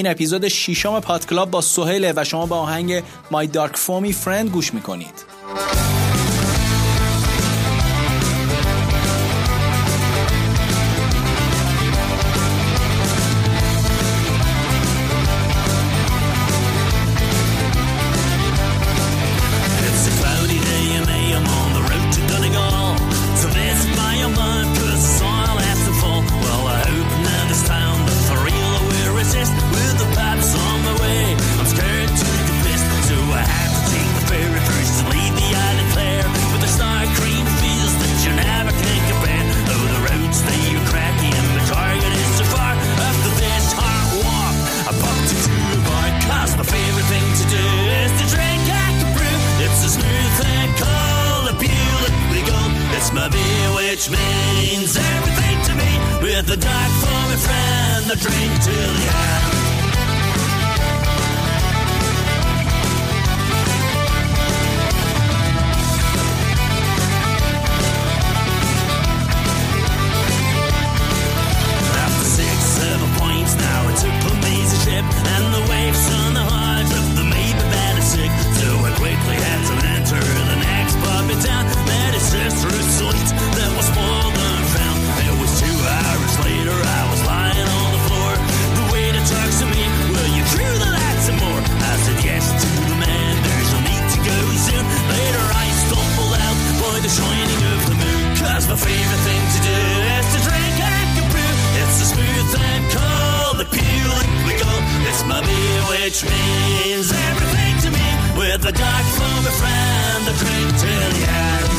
این اپیزود شیشم پادکلاب با سهیله و شما به آهنگ My Dark Foamy Friend گوش می‌کنید. Which means everything to me. With a dark, for a friend, a drink till the end.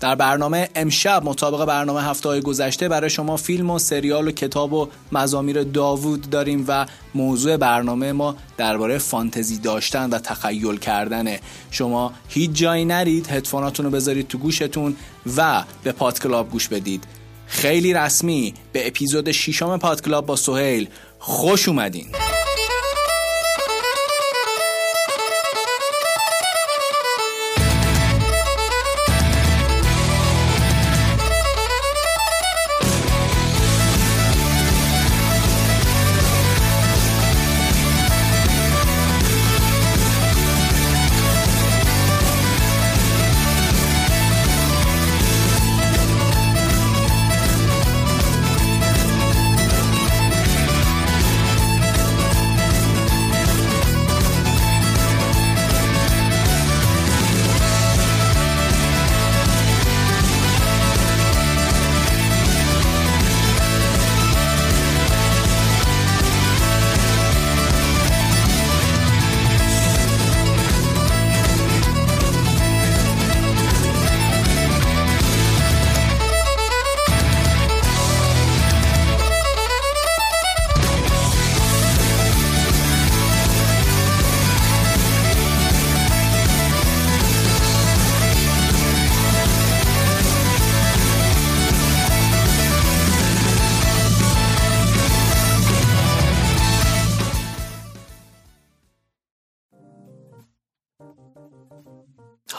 در برنامه امشب مطابق برنامه هفته های گذشته برای شما فیلم و سریال و کتاب و مزامیر داوود داریم و موضوع برنامه ما درباره فانتزی داشتن و تخیل کردنه شما هیچ جایی نرید هدفوناتون رو بذارید تو گوشتون و به پادکلاب گوش بدید. خیلی رسمی به اپیزود ششم پادکلاب با سهیل خوش اومدین.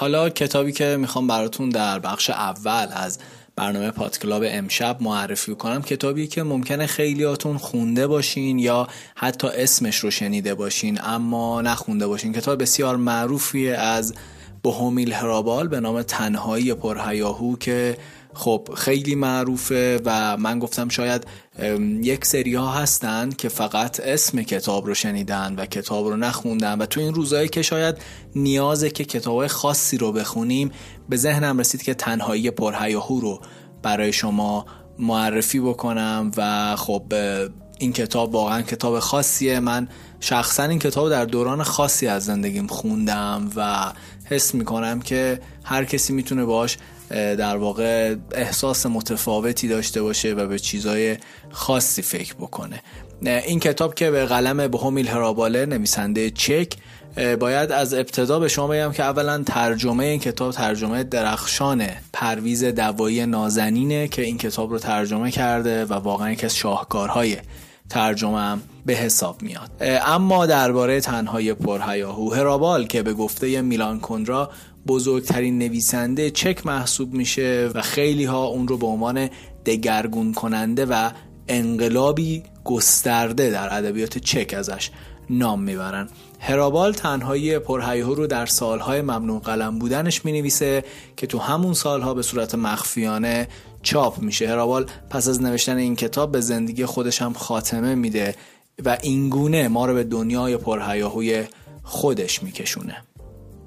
حالا کتابی که می‌خوام براتون در بخش اول از برنامه پادکلاب امشب معرفی کنم کتابی که ممکنه خیلیاتون خونده باشین یا حتی اسمش رو شنیده باشین اما نخونده باشین. کتاب بسیار معروفی از بوهومیل هرابال به نام تنهایی پرهیاهو که خب خیلی معروفه و من گفتم شاید یک سری ها هستن که فقط اسم کتاب رو شنیدن و کتاب رو نخوندن و تو این روزایی که شاید نیازه که کتاب خاصی رو بخونیم به ذهنم رسید که تنهایی پرهیاهو رو برای شما معرفی بکنم و خب این کتاب واقعا کتاب خاصیه. من شخصا این کتاب در دوران خاصی از زندگیم خوندم و حس می‌کنم که هر کسی می‌تونه باش در واقع احساس متفاوتی داشته باشه و به چیزای خاصی فکر بکنه. این کتاب که به قلم بهومیل هراباله نویسنده چک باید از ابتدا به شما بگم که اولا ترجمه این کتاب ترجمه درخشان پرویز دوایی نازنینه که این کتاب رو ترجمه کرده و واقعا یکی از شاهکارهای ترجمه به حساب میاد. اما درباره تنهای پرهیاهو هرابال که به گفته میلان کندرا بزرگترین نویسنده چک محسوب میشه و خیلی ها اون رو به عنوان دگرگون کننده و انقلابی گسترده در ادبیات چک ازش نام می‌برن. هرابال تنهایی پرهیهو رو در سالهای ممنوع قلم بودنش می‌نویسه که تو همون سالها به صورت مخفیانه چاپ میشه. هرابال پس از نوشتن این کتاب به زندگی خودش هم خاتمه میده و اینگونه ما رو به دنیای پرهیاهوی خودش میکشونه.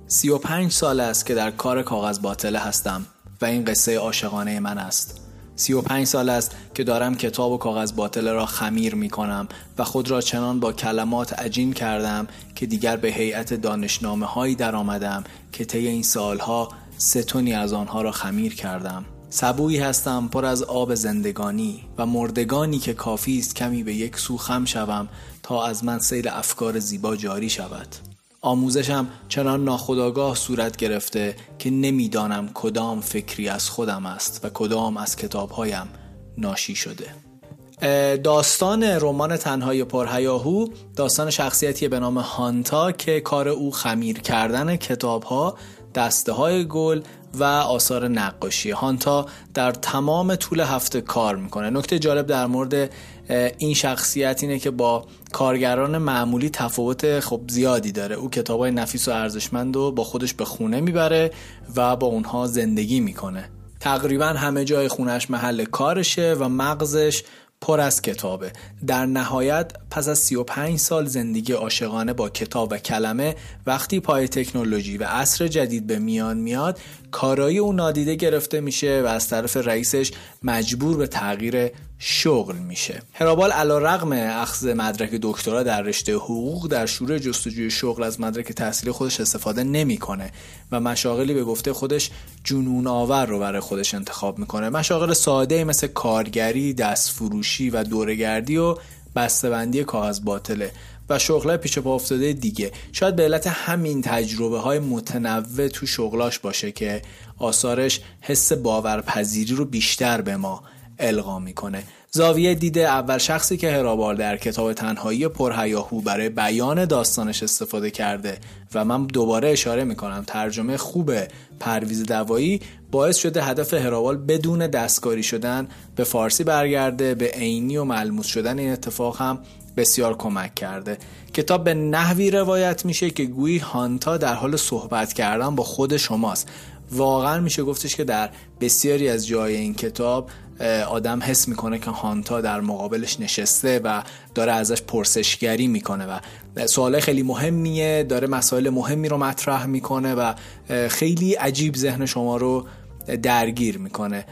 سی و پنج سال است که در کار کاغذ باطله هستم و این قصه عاشقانه من است. سی و پنج سال است که دارم کتاب و کاغذ باطله را خمیر می کنم و خود را چنان با کلمات عجین کردم که دیگر به هیئت دانشنامه هایی در آمدم که طی این سالها ستونی از آنها را خمیر کردم. سبویی هستم پر از آب زندگانی و مردگانی که کافی است کمی به یک سو خم شوم تا از من سیل افکار زیبا جاری شود. آموزشم چنان ناخداگاه صورت گرفته که نمی‌دانم کدام فکری از خودم است و کدام از کتابهایم ناشی شده. داستان رمان تنهای پرهیاهو داستان شخصیتی به نام هانتا که کار او خمیر کردن کتابها دسته های گل و آثار نقاشی. هانتا در تمام طول هفته کار می‌کنه. نکته جالب در مورد این شخصیت اینه که با کارگران معمولی تفاوت خب زیادی داره. او کتاب های نفیس و ارزشمند رو با خودش به خونه می‌بره و با اونها زندگی می‌کنه. تقریبا همه جای خونش محل کارشه و مغزش پر از کتابه. در نهایت پس از 35 سال زندگی عاشقانه با کتاب و کلمه وقتی پای تکنولوژی و عصر جدید به میان میاد کارایی او نادیده گرفته میشه و از طرف رئیسش مجبور به تغییر شغل میشه. هرابال علا رقم اخذ مدرک دکترا در رشته حقوق در شروع جستجوی شغل از مدرک تحصیلی خودش استفاده نمی‌کنه و مشاغلی به گفته خودش جنون آور رو برای خودش انتخاب می‌کنه. مشاغل ساده مثل کارگری دستفروشی و دورگردی و بسته‌بندی کاغذ باطله و شغلای پیش پا افتاده دیگه. شاید به علت همین تجربه های متنوع تو شغلاش باشه که آثارش حس باورپذیری رو بیشتر به ما القا می‌کنه. زاویه دیده اول شخصی که هرابال در کتاب تنهایی پرهیاهو برای بیان داستانش استفاده کرده و من دوباره اشاره می‌کنم ترجمه خوب پرویز دوایی باعث شده هدف هرابال بدون دستکاری شدن به فارسی برگرده به عینی و ملموس شدن این اتفاق هم بسیار کمک کرده. کتاب به نحوی روایت میشه که گویی هانتا در حال صحبت کردن با خود شماست. واقعا میشه گفتش که در بسیاری از جای این کتاب آدم حس می‌کنه که هانتا در مقابلش نشسته و داره ازش پرسشگری می‌کنه و سوال خیلی مهمیه داره مسائل مهمی رو مطرح می‌کنه و خیلی عجیب ذهن شما رو درگیر می‌کنه.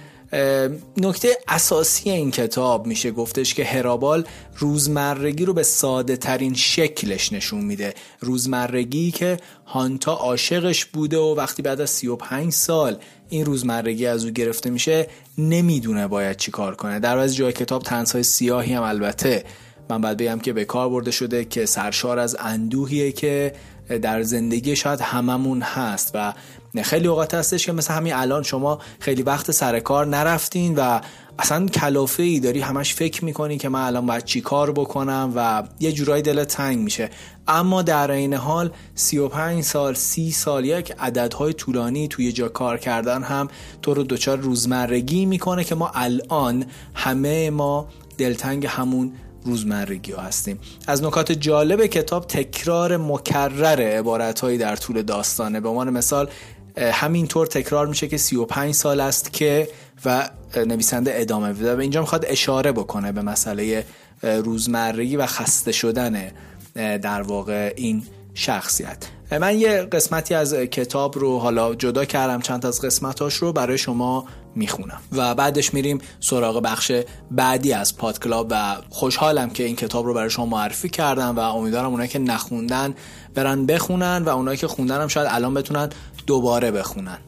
نکته اساسی این کتاب میشه گفتش که هرابال روزمرگی رو به ساده ترین شکلش نشون میده. روزمرگی که هانتا عاشقش بوده و وقتی بعد از 35 سال این روزمرگی از او گرفته میشه نمی‌دونه باید چی کار کنه. در از جای کتاب تنسای سیاهی هم البته. من باید بگم که به کار برده شده که سرشار از اندوهیه که در زندگی شاید هممون هست و خیلی اوقات هستش که مثل همین الان شما خیلی وقت سر کار نرفتین و اصلا کلافه ای داری همش فکر می‌کنی که من الان باید چی کار بکنم و یه جورایی دل تنگ میشه. اما در این حال 35 سال 30 سال یک عددهای طولانی توی جا کار کردن هم تو رو دچار روزمرگی می‌کنه که ما الان همه ما دلتنگ همون روزمرگی ها هستیم. از نکات جالب کتاب تکرار مکرر عبارت در طول داستانه. به عنوان مثال همینطور تکرار میشه که 35 سال است که و نویسنده ادامه بده و اینجا می‌خواد اشاره بکنه به مسئله روزمرگی و خسته شدن در واقع این شخصیت. من یه قسمتی از کتاب رو حالا جدا کردم چند از قسمتاش رو برای شما می‌خونم. و بعدش میریم سراغ بخش بعدی از پادکلاب و خوشحالم که این کتاب رو برای شما معرفی کردم و امیدوارم اونایی که نخوندن برن بخونن و اونایی که خوندن هم شاید الان بتونن دوباره بخونن.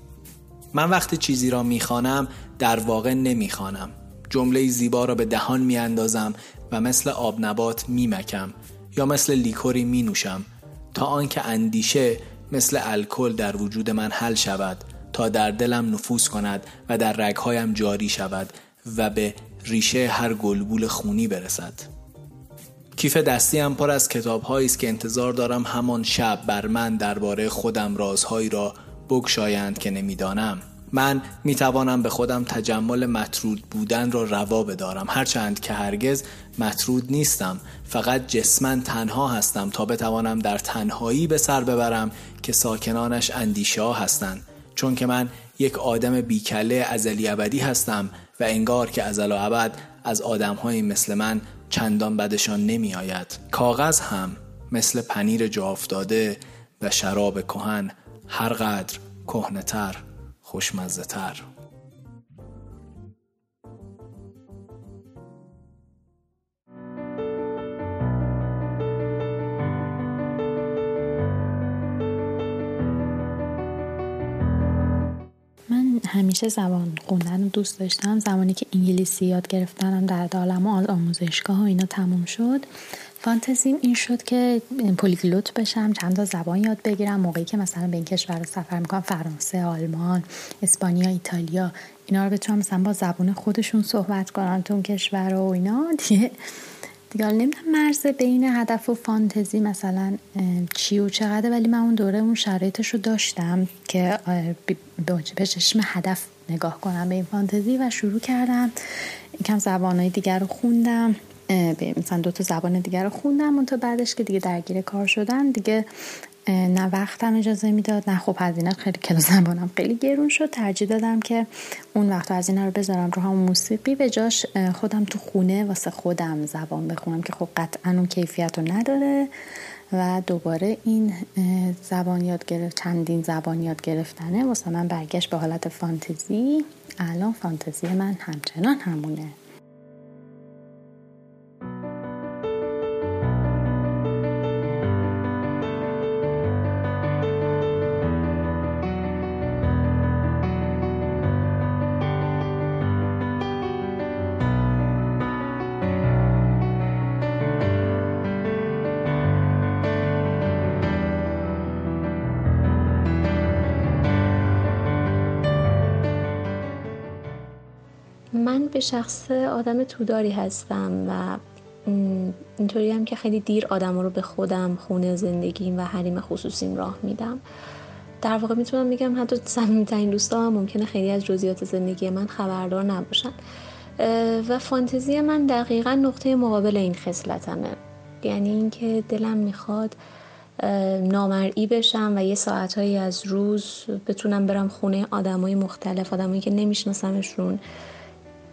من وقتی چیزی را می‌خوانم در واقع نمی‌خوانم. جمله زیبا را به دهان میاندازم و مثل آب نبات میمکم یا مثل لیکوری می نوشم تا آنکه اندیشه مثل الکل در وجود من حل شود تا در دلم نفوذ کند و در رگهایم جاری شود و به ریشه هر گلبول خونی برسد. کیف دستی هم پر از کتاب است که انتظار دارم همان شب بر من درباره خودم رازهایی را بگشایند که نمی‌دانم. من می توانم به خودم تجمل مطرود بودن را روا بدارم. هرچند که هرگز مطرود نیستم. فقط جسمن تنها هستم تا بتوانم در تنهایی به سر ببرم که ساکنانش اندیشه هستند. چون که من یک آدم بیکله ازلی ابدی هستم و انگار که ازل و ابد از آدمهایی مثل من چندان بدشان نمی آید کاغذ هم مثل پنیر جا افتاده و شراب کهن هر قدر کهنتر خوشمزه تر من همیشه زبان خوندن رو دوست داشتم. زمانی که انگلیسی یاد گرفتنم در عالم آموزشگاه و اینا تموم شد فانتزیم این شد که پولیگلوت بشم چند تا زبان یاد بگیرم موقعی که مثلا به این کشور سفر می‌کنم فرانسه آلمان اسپانیا ایتالیا اینا رو بتونم مثلا با زبان خودشون صحبت کنم تو اون کشور و اینا. دیگه دیگه نمی‌دونم مرز بین هدف و فانتزی مثلا چی و چقدر ولی من اون دوره اون شرایطش رو داشتم که به چشم هدف نگاه کنم به این فانتزی و شروع کردم. یکم زبانهای دیگر رو خوندم. مثلا دو تا زبان دیگر رو خوندم اون تا بعدش که دیگه درگیر کار شدن دیگه نه وقتم اجازه می‌داد نه خب هزینه خیلی کلا زبانم خیلی گرون شد. ترجیح دادم که اون وقت هزینه رو بذارم رو همون موسیقی. به جاش خودم تو خونه واسه خودم زبان بخونم که خب قطعا اون کیفیت رو نداره. و دوباره این زبان یاد گرفت چندین زبان یاد گرفتنه. واسه من برگشت به حالت فانتزی. الان فانتزی من همچنان همونه. به شخص آدم توداری هستم و اینطوری هم که خیلی دیر آدم رو به خودم خونه زندگیم و حریم خصوصیم راه میدم. در واقع می‌تونم میگم حتی صمیمیترین دوستا هم ممکنه خیلی از جزئیات زندگی من خبردار نباشن. و فانتزی من دقیقا نقطه مقابل این خصلتمه. یعنی اینکه دلم می‌خواد نامرئی بشم و یه ساعتهایی از روز بتونم برم خونه آدمای مختلف آدمایی که نمیشناسمشون.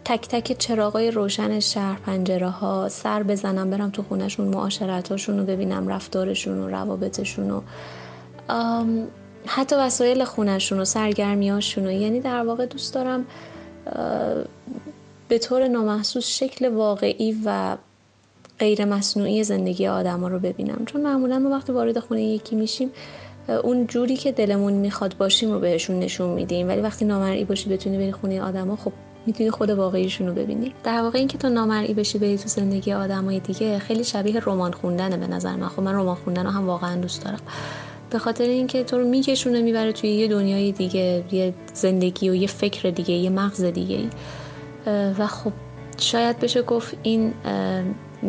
تک تک چراغای روشن شهر پنجره ها سر بزنم برم تو خونهشون معاشرتاشون رو ببینم رفتارشون و روابطشون و حتی وسایل خونهشون و سرگرمیاشون یعنی در واقع دوست دارم به طور نامحسوس شکل واقعی و غیر مصنوعی زندگی آدما رو ببینم. چون معمولا ما وقتی وارد خونه یکی میشیم اون جوری که دلمون می‌خواد باشیم رو بهشون نشون میدیم. ولی وقتی نامرئی باشی بتونی بری خونه آدما خب می‌تونی خود واقعیشون رو ببینی. در واقع اینکه تو نامرئی بشی بری تو زندگی آدمای دیگه خیلی شبیه رمان خوندنه به نظر من. خب من رمان خوندن رو هم واقعا دوست دارم. به خاطر اینکه تو رو میکشونه می‌بره توی یه دنیای دیگه یه زندگی و یه فکر دیگه یه مغز دیگه. و خب شاید بشه گفت این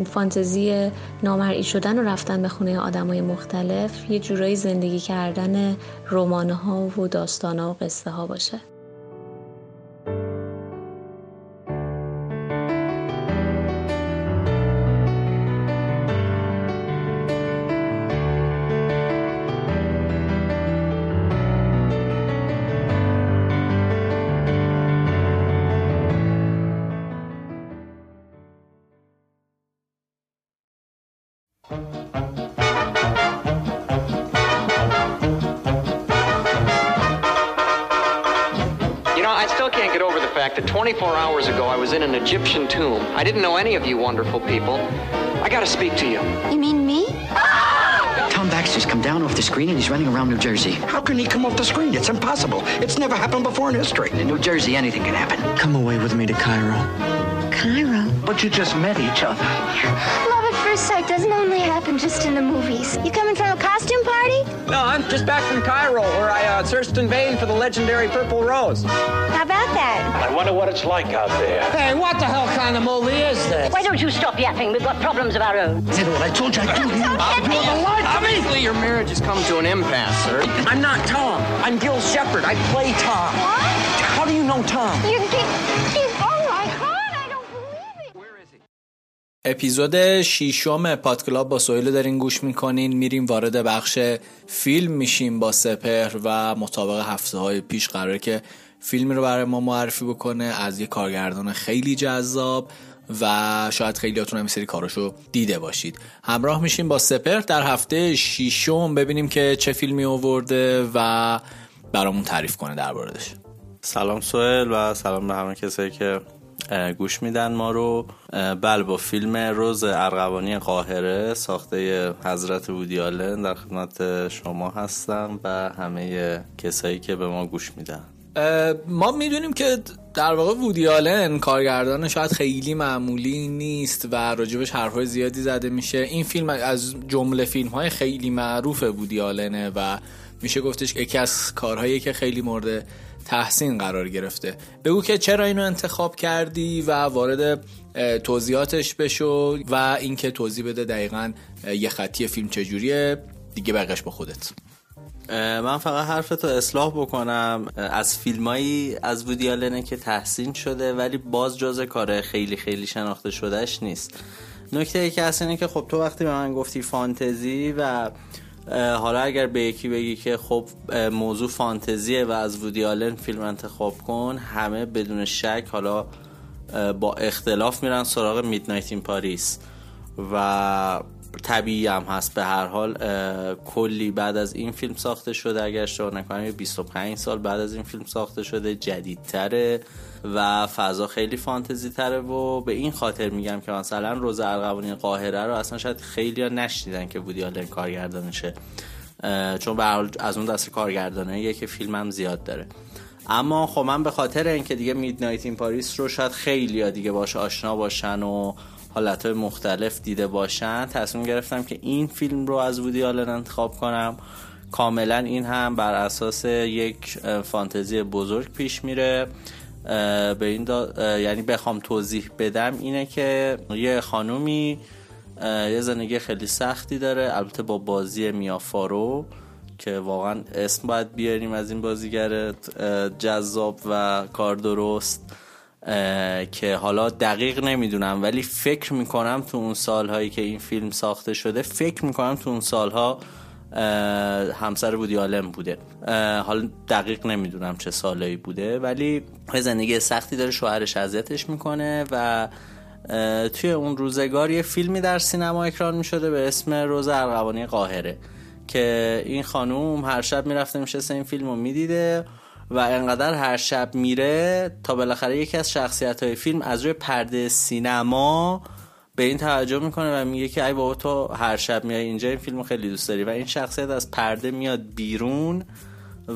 فانتزی نامرئی شدن و رفتن به خونه آدمای مختلف یه جورایی زندگی کردن رمانه و داستان ها و قصه ها باشه. Egyptian tomb. I didn't know any of you wonderful people. I gotta speak to you. You mean me? Tom Baxter's come down off the screen and he's running around New Jersey. How can he come off the screen? It's impossible. It's never happened before in history. In New Jersey, anything can happen. Come away with me to Cairo. Cairo? But you just met each other. Love first first sight doesn't only happen just in the movies. You coming from a costume party? No, I'm just back from Cairo, where I uh, searched in vain for the legendary Purple Rose. How about that? I wonder what it's like out there. Hey, what the hell kind of movie is this? Why don't you stop yapping? We've got problems of our own. Is that what I told you I'd do? I'll draw the line for me! Obviously, your marriage has come to an impasse, sir. I'm not Tom. I'm Gil Shepard. I play Tom. What? How do you know Tom? You اپیزود شیشم پادکلاب با سویل دارین گوش می‌کنین. میریم وارد بخش فیلم میشیم با سپر و مطابق هفته های پیش قراره که فیلمی رو برای ما معرفی بکنه. از یه کارگردان خیلی جذاب و شاید خیلیاتون هم سری کاراشو دیده باشید. همراه میشیم با سپر در هفته شیشم ببینیم که چه فیلمی آورده و برامون تعریف کنه دربارهش سلام سوهل و سلام به همه کسایی که گوش میدن ما رو. بله با فیلم روز ارغوانی قاهره ساخته حضرت بودیالن در خدمت شما هستم و همه کسایی که به ما گوش میدن. ما می‌دونیم که در واقع وودی آلن کارگردان شاید خیلی معمولی نیست و راجبش حرفهای زیادی زده میشه. این فیلم از جمله فیلم های خیلی معروف وودی آلنه و میشه گفتش یکی از کارهایی که خیلی مورد تحسین قرار گرفته. بگو که چرا اینو انتخاب کردی و وارد توضیحاتش بشو و اینکه توضیح بده دقیقا یه خطی فیلم چجوریه. دیگه بقیش با خودت. من فقط حرفتو اصلاح بکنم. از فیلمایی از وودیالنه که تحسین شده ولی باز جز کار خیلی خیلی شناخته شدهش نیست. نکته ای که اینه که خب تو وقتی به من گفتی فانتزی و حالا اگر به یکی بگی که خب موضوع فانتزیه و از وودی آلن فیلم انتخاب کن همه بدون شک حالا با اختلاف میرن سراغ میدنایت این پاریس. و طبیعی هم هست به هر حال کلی بعد از این فیلم ساخته شده اگر اشتباه نکنم 25 سال بعد از این فیلم ساخته شده جدیدتره و فضا خیلی فانتزی تره و به این خاطر میگم که مثلا روز ارغوانی قاهره رو اصلا شاید خیلی ها نشنیدن که بودی آلن کارگردانشه چون به حال از اون دست کارگردانه که فیلم هم زیاد داره. اما خب من به خاطر اینکه دیگه میدنایت این پاریس رو شاید خیلی دیگه باش آشنا باشن و حالت مختلف دیده باشن. تصمیم گرفتم که این فیلم رو از وودی آلن انتخاب کنم. کاملا این هم بر اساس یک فانتزی بزرگ پیش میره. به این یعنی بخوام توضیح بدم اینه که یه خانومی یه زندگی خیلی سختی داره. البته با بازی میافارو که واقعا اسم باید بیاریم از این بازیگر جذاب و کار درست. که حالا دقیق نمی‌دونم ولی فکر می‌کنم تو اون سالهایی که این فیلم ساخته شده فکر می‌کنم تو اون سالها همسر بودی آلم بوده. حالا دقیق نمی‌دونم چه سالهایی بوده ولی زندگی سختی داره شوهرش اذیتش می‌کنه و توی اون روزگار یه فیلمی در سینما اکران می‌شده به اسم روز ارغوانی قاهره که این خانوم هر شب می‌رفته میشه این فیلم رو می‌دیده. و انقدر هر شب میره تا بالاخره یکی از شخصیت های فیلم از روی پرده سینما به این توجه می‌کنه و میگه که ای بابا تو هر شب میای اینجا این فیلم خیلی دوست داری. و این شخصیت از پرده میاد بیرون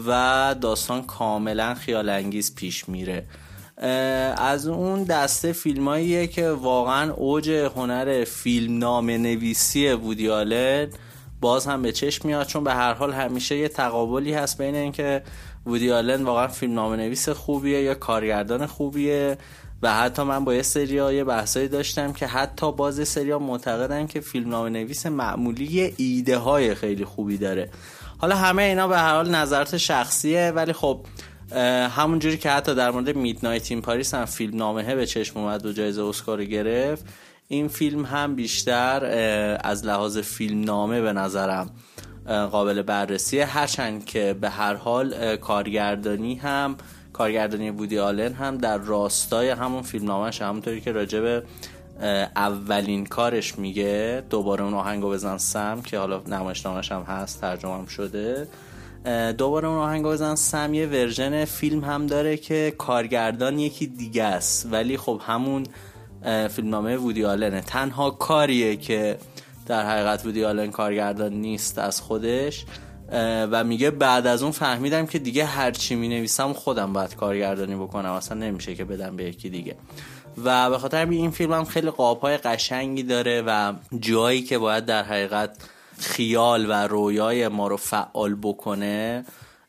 و داستان کاملا خیال انگیز پیش میره. از اون دسته فیلماییه که واقعا اوج هنر فیلم نام نویسی وودی باز هم به چشم میاد چون به هر حال همیشه یه تقابلی هست بین اینکه وودی آلن واقعا فیلم نام نویس خوبیه یا کارگردان خوبیه؟ و حتی من با یه سریا یه بحثایی داشتم که حتی باز سریا معتقدن که فیلم نام نویس معمولی ایده های خیلی خوبی داره. حالا همه اینا به هر حال نظرات شخصیه ولی خب همون جوری که حتی در مورد میدنایت این پاریس هم فیلم نامه به چشم اومد و جایزه اسکار گرفت این فیلم هم بیشتر از لحاظ فیلم نامه به نظرم قابل بررسیه. هرچند که به هر حال کارگردانی هم کارگردانی بودی آلن هم در راستای همون فیلم نامش همونطوری که راجب اولین کارش میگه دوباره اون آهنگو بزن سم که حالا نمایشنامش هم هست ترجمه هم شده دوباره اون آهنگو بزن سم یه ورژن فیلم هم داره که کارگردان یکی دیگه است. ولی خب همون فیلمنامه وودی آلنه. تنها کاریه که در حقیقت وودی آلن کارگردان نیست از خودش و میگه بعد از اون فهمیدم که دیگه هرچی می نویسم خودم باید کارگردانی بکنم اصلا نمیشه که بدم به یکی دیگه. و به خاطر این فیلم هم خیلی قابهای قشنگی داره و جایی که باید در حقیقت خیال و رویای ما رو فعال بکنه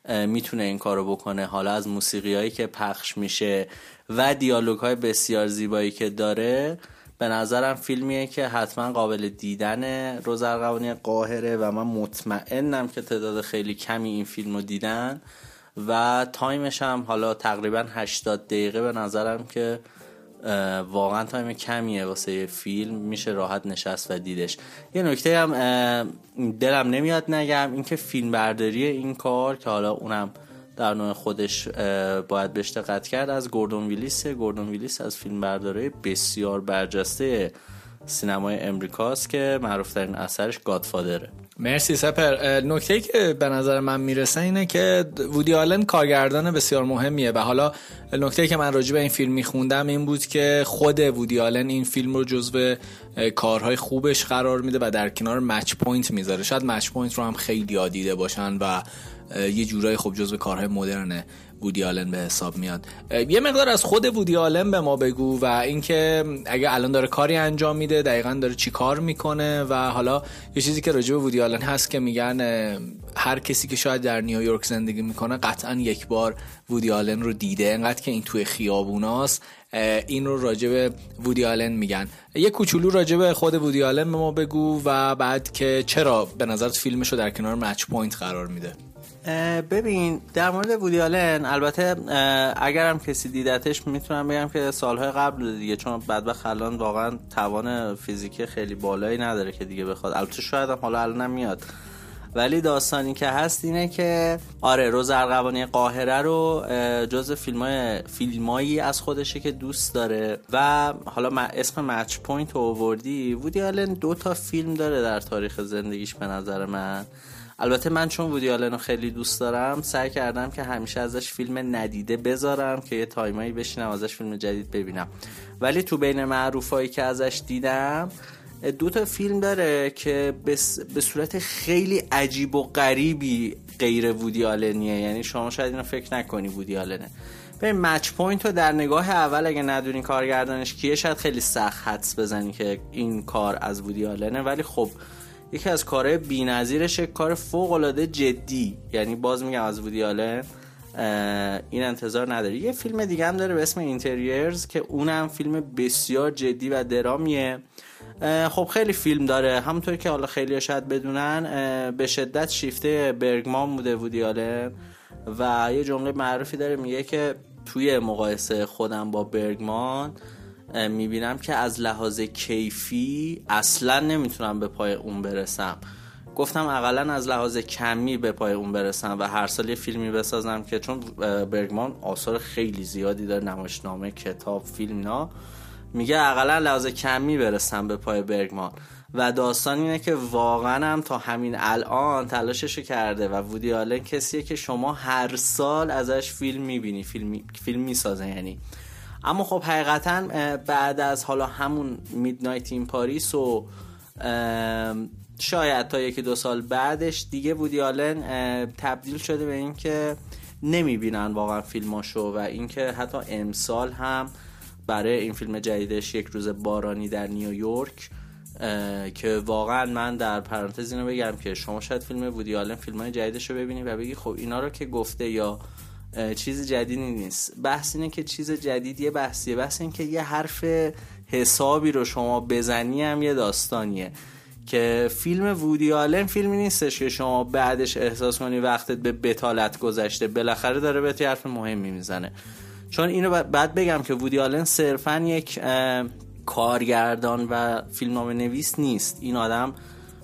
می‌تونه این کارو بکنه. حالا از موسیقی هایی که پخش میشه و دیالوگ های بسیار زیبایی که داره به نظرم فیلمیه که حتما قابل دیدن رز ارغوانی قاهره و من مطمئنم که تعداد خیلی کمی این فیلم رو دیدن و تایمش هم حالا تقریبا 80 دقیقه به نظرم که واقعا تایم کمیه واسه فیلم میشه راحت نشست و دیدش. یه نکته هم دلم نمیاد نگم اینکه فیلم برداری این کار که حالا اونم در نوع خودش باید بهش دقت کرد. از گوردون ویلیس گوردون ویلیس از فیلم بردارای بسیار برجسته سینمای امریکاست که معروف ترین اثرش Godfather ه. مرسی سپهر. نکته که به نظر من می‌رسه اینه که وودی آلن کارگردان بسیار مهمیه و حالا نکته که من راجع به این فیلم میخوندم این بود که خود وودی آلن این فیلم رو جزو کارهای خوبش قرار میده و در کنار Match Point می‌ذاره. شاید Match Point رو هم خیلی دیده باشن و یه جورایی خب جزو کارهای مدرنه. وودی آلن به حساب میاد. یه مقدار از خود وودی آلن به ما بگو و اینکه اگه الان داره کاری انجام میده دقیقا داره چی کار می‌کنه و حالا یه چیزی که راجع به وودی آلن هست که میگن هر کسی که شاید در نیویورک زندگی می‌کنه قطعا یک بار وودی آلن رو دیده. انقدر که این توی خیابوناست این رو راجع به وودی آلن میگن. یه کوچولو راجع به خود وودی آلن به ما بگو و بعد که چرا به نظرت فیلمش رو در کنار Match Point قرار میده؟ ببین در مورد وودی آلن البته اگرم کسی دیدتش می‌تونم بگم که سالهای قبل دیگه چون بدبخت الان واقعا توان فیزیکی خیلی بالایی نداره که دیگه بخواد. البته شاید حالا الان میاد. ولی داستانی که هست اینه که آره رز ارغوانی قاهره رو جز فیلم فیلمایی از خودشه که دوست داره. و حالا اسم Match Point رو آوردی. وودی آلن دو تا فیلم داره در تاریخ زندگیش به نظر من. البته من چون وودی آلن رو خیلی دوست دارم سعی کردم که همیشه ازش فیلم ندیده بذارم که یه time ایی بشینم ازش فیلم جدید ببینم. ولی تو بین معروفایی که ازش دیدم دو تا فیلم داره که به صورت خیلی عجیب و غریبی غیر وودی آلنیه. یعنی شما شاید اینو فکر نکنی وودی آلنه. به Match Point رو در نگاه اول اگه ندونی کارگردانش کیه شاید خیلی سخت حدس بزنی که این کار از وودی آلنه. ولی خب یکی از کارهای بی‌نظیرش کار فوق العاده جدی. یعنی باز میگم از وودی آلن این انتظار نداری. یه فیلم دیگه هم داره به اسم اینتریرز که اونم فیلم بسیار جدی و درامیه. خب خیلی فیلم داره. همونطور که حالا خیلی شاید بدونن به شدت شیفته برگمان بوده وودی آلن و یه جمله معروفی داره. میگه که توی مقایسه خودم با برگمان می‌بینم که از لحاظ کیفی اصلا نمی‌تونم به پای اون برسم. گفتم اقلا از لحاظ کمی به پای اون برسم و هر سال یه فیلمی بسازم که چون برگمان آثار خیلی زیادی داره نمایشنامه کتاب فیلم اینا. میگه اقلا لحاظ کمی برسم به پای برگمان. و داستان اینه که واقعا هم تا همین الان تلاششو کرده و وودی آلن کسیه که شما هر سال ازش فیلم می‌بینی فیلم, فیلم می‌سازه یعنی اما خب حقیقتا بعد از حالا همون میدنایت این پاریس و شاید تا یکی دو سال بعدش دیگه وودی آلن تبدیل شده به اینکه نمی‌بینن واقعا فیلماشو و اینکه حتی امسال هم برای این فیلم جدیدش یک روز بارانی در نیویورک که واقعا من در پرانتز اینو بگم که شما شاید فیلم وودی آلن فیلم های جدیدش رو ببینی و بگی خب اینا رو که گفته یا چیز جدیدی نیست. بحث اینه که چیز جدید یه بحثیه. بحث این که یه حرف حسابی رو شما بزنی هم یه داستانیه. که فیلم وودی آلن فیلمی نیستش که شما بعدش احساس کنی وقتت به بتالت گذشته. بالاخره داره به حرف مهمی می‌زنه. چون اینو بعد بگم که وودی آلن صرفا یک کارگردان و فیلمنامه نویس نیست. این آدم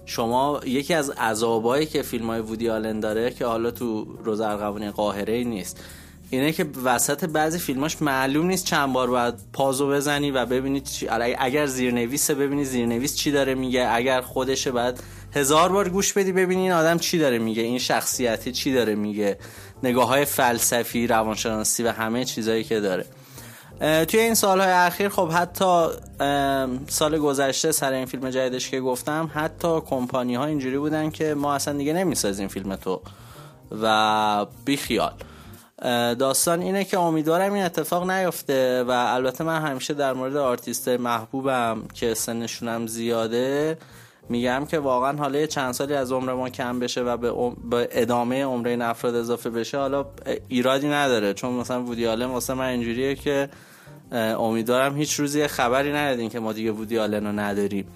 شما یکی از عذابایی که فیلم های وودی آلن داره که حالا تو روز ارغوانی قاهره نیست اینه که وسط بعضی فیلماش معلوم نیست چند بار باید پازو بزنی و ببینید اگر زیرنویسه ببینی زیرنویس چی داره میگه اگر خودشه بعد هزار بار گوش بدی ببینی این آدم چی داره میگه این شخصیتی چی داره میگه نگاه های فلسفی روانشناسی و همه چیزهایی که داره. توی این سالهای اخیر خب حتی سال گذشته سر این فیلم جدیدش که گفتم حتی کمپانی ها اینجوری بودن که ما اصلا دیگه نمی‌سازیم فیلم تو. و بیخیال. داستان اینه که امیدوارم این اتفاق نیفته و البته من همیشه در مورد آرتیست محبوبم که سنشونم زیاده میگم که واقعا حالا چند سالی از عمر ما کم بشه و به, ادامه عمر این افراد اضافه بشه حالا ایرادی نداره. چون مثلا وودی آلن واسه من اینجوریه که امیدوارم هیچ روزی خبری نیاد این که ما دیگه وودی رو نداریم.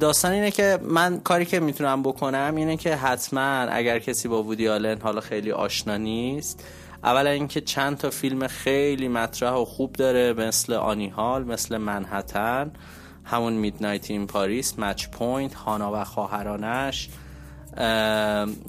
داستان اینه که من کاری که می‌تونم بکنم اینه که حتما اگر کسی با وودی حالا خیلی آشنا نیست اولا اینکه چند تا فیلم خیلی مطرح و خوب داره مثل آنی هال مثل منهتن. همون Midnight in Paris Match Point هانا و خواهرانش.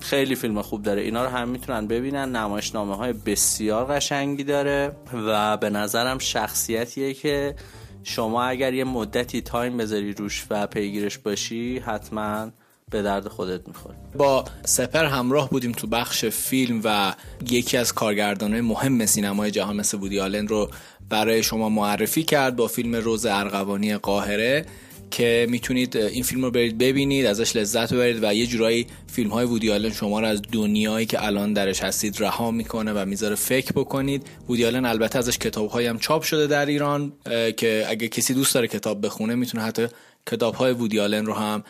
خیلی فیلم خوب داره. اینا رو هم می‌تونن ببینن. نمایشنامه های بسیار قشنگی داره و به نظرم شخصیتیه که شما اگر یه مدتی time بذاری روش و پیگیرش باشی حتما به درد خودت می‌خوره. با سپر همراه بودیم تو بخش فیلم و یکی از کارگردانهای مهم سینمای جهان مثل بودی آلن رو برای شما معرفی کرد با فیلم روز ارغوانی قاهره که می‌تونید این فیلم رو برید ببینید ازش لذت ببرید و یه جورایی فیلم های وودی شما رو از دنیایی که الان درش هستید رها می‌کنه و می‌ذاره فکر بکنید. وودی البته ازش کتاب هم چاپ شده در ایران که اگه کسی دوست داره کتاب بخونه می‌تونه حتی کتاب های وودی رو هم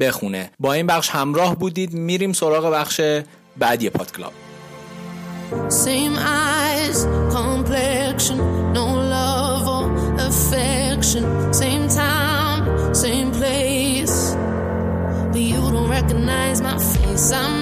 بخونه. با این بخش همراه بودید. میریم سراغ بخش بعدی پاد کلاب Same eyes, complexion, no love or affection. Same time, same place. But you don't recognize my face. I'm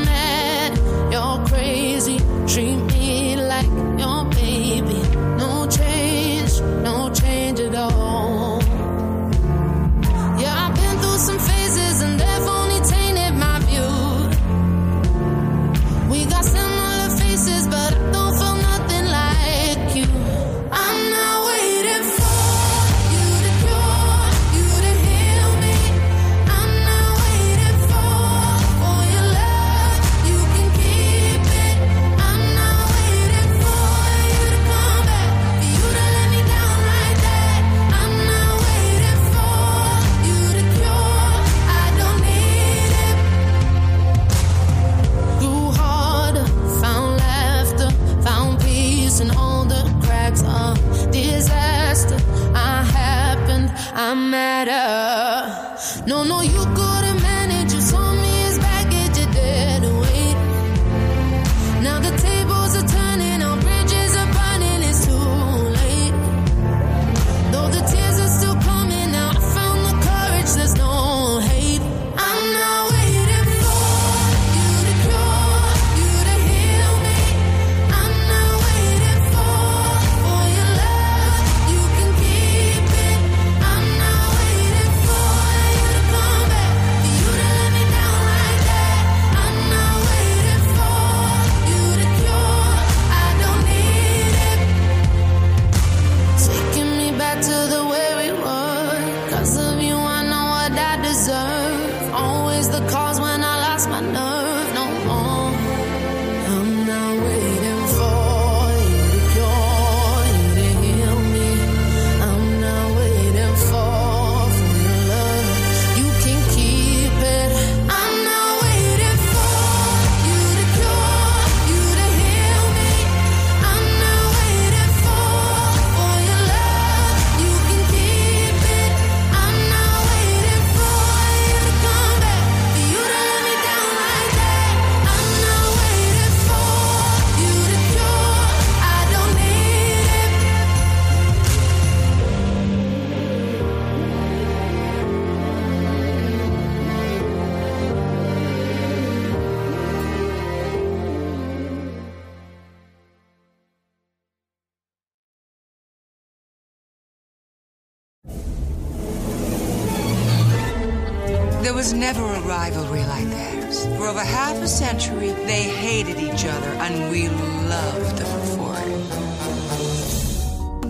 was never a rivalry like theirs. For over half a century, they hated each other, and we loved them for it.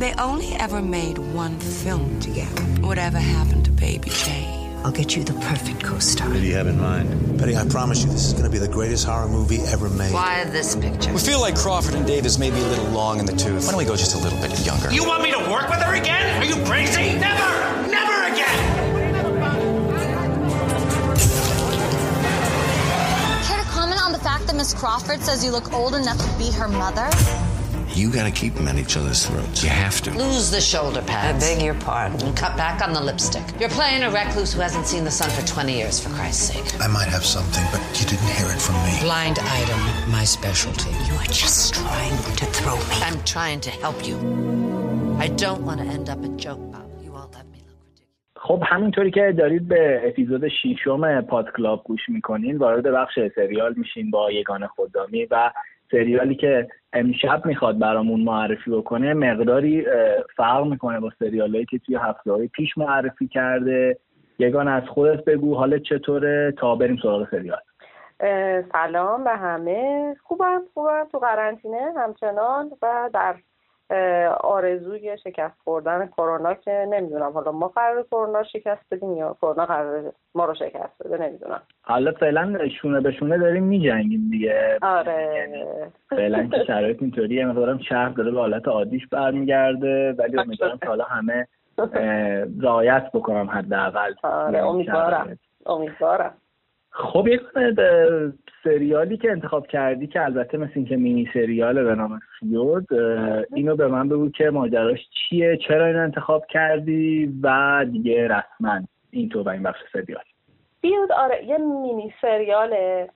They only ever made one film together. Whatever happened to Baby Jane? I'll get you the perfect co-star. What do you have in mind? Betty, I promise you, this is going to be the greatest horror movie ever made. Why this picture? We feel like Crawford and Davis may be a little long in the tooth. Why don't we go just a little bit younger? You want me to work with her again? Are you crazy? Never! Never Miss Crawford says you look old enough to be her mother? You gotta keep them at each other's throats. You have to. Lose the shoulder pads. I beg your pardon. And cut back on the lipstick. You're playing a recluse who hasn't seen the sun for 20 years, for Christ's sake. I might have something, but you didn't hear it from me. Blind item, my specialty. You're just trying to throw me. I'm trying to help you. I don't want to end up a joke, Bob. You won't let me look ridiculous. خب همینطوری که دارید به اپیزود شیشم پاد کلاب گوش می‌کنین وارد بخش سریال میشین با یگان خدامی و سریالی که امشب می‌خواد برامون معرفی بکنه مقداری فرق می‌کنه با سریالایی که توی هفته های پیش معرفی کرده. یگان از خودت بگو حالت چطوره؟ تا بریم سراغ سریال. سلام به همه. خوبم خوبم. تو قرنطینه همچنان و در آرزوی شکست خوردن کرونا که نمی‌دونم. حالا ما قرار کرونا شکست بدیم یا کرونا قرار ما رو شکست بده نمی‌دونم. حالا فعلا شونه به شونه داریم میجنگیم دیگه. آره. فعلا که شرایط اینطوریه. مقدارم شهر داره به حالت عادیش برمیگرده. ولی امیدوارم که حالا همه رعایت بکنم حداقل. آره امیدوارم. امیدوارم. خب یک سریالی که انتخاب کردی که البته مثل اینکه مینی سریاله به نام فیود اینو به من بگو که ماجراش چیه چرا اینو انتخاب کردی و دیگه رسما این تو و این بخش سریال. فیود آره یه مینی سریاله.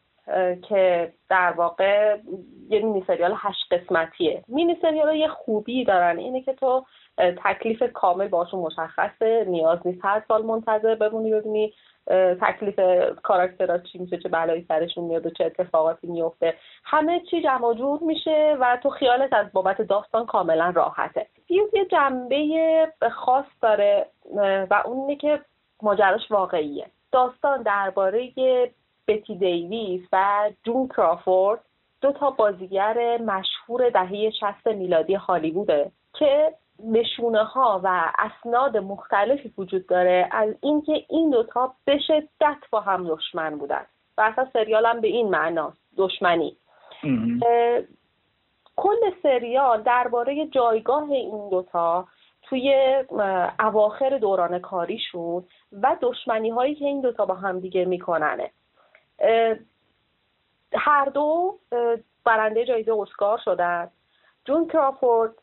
که در واقع یه مینی سریال هشت قسمتیه. مینی سریال یه خوبی دارن. اینه که تو تکلیف کامل باشون مشخصه. نیاز نیست هر سال منتظر بمونی ببینی تکلیف کاراکترها چی میشه چه بلایی سرشون میاد و چه اتفاقاتی میفته. همه چی جمع جور میشه و تو خیالت از بابت داستان کاملا راحته. Feud یه جنبه خاص داره و اون اینه که ماجراش واقعیه. داستان درباره بتی دیویس و جون کرافورد دو تا بازیگر مشهور دهه 60 میلادی هالیووده که نشونه ها و اسناد مختلفی وجود داره از اینکه این دوتا به شدت با هم دشمن بودن. و اصلا سریال هم به این معنا دشمنی. کل سریال درباره جایگاه این دوتا توی اواخر دوران کاریشون و دشمنی هایی که این دوتا با هم دیگه میکننه. هر دو برنده جایزه اسکار شدن. جون کرافورد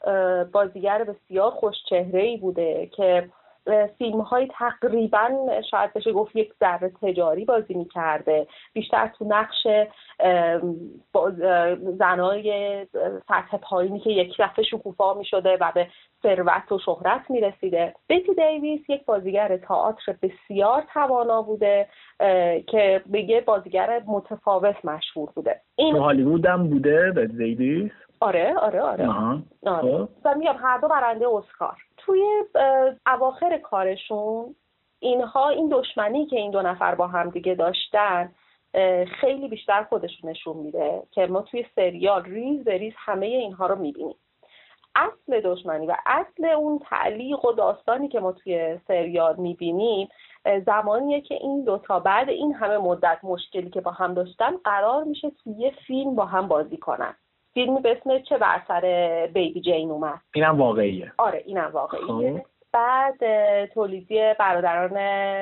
بازیگر بسیار خوش چهره ای بوده که فیلم های تقریبا شاید بشه گفت یک ذره تجاری بازی می‌کرده. بیشتر تو نقش زنای سطح پایینی که یک دفعه شکوفا می‌شده و به ثروت و شهرت می‌رسیده. بیتی دیویس یک بازیگر تئاتر بسیار توانا بوده که به یه بازیگر متفاوت مشهور بوده. این هالیوود هم بوده بیتی دیویس؟ آره آره آره. آره. و میگم هر دو برنده اسکار. توی اواخر کارشون اینها این دشمنی که این دو نفر با هم دیگه داشتن خیلی بیشتر خودشون نشون میده که ما توی سریال ریز به ریز همه اینها رو می‌بینیم. اصل دشمنی و اصل اون تعلیق و داستانی که ما توی سریال می‌بینیم زمانیه که این دوتا بعد این همه مدت مشکلی که با هم داشتن قرار میشه توی یه فیلم با هم بازی کنن. فیلمی به اسم چه بر سر بیبی جین اومد؟ اینم واقعیه. آره اینم واقعیه. بعد تولیدی برادران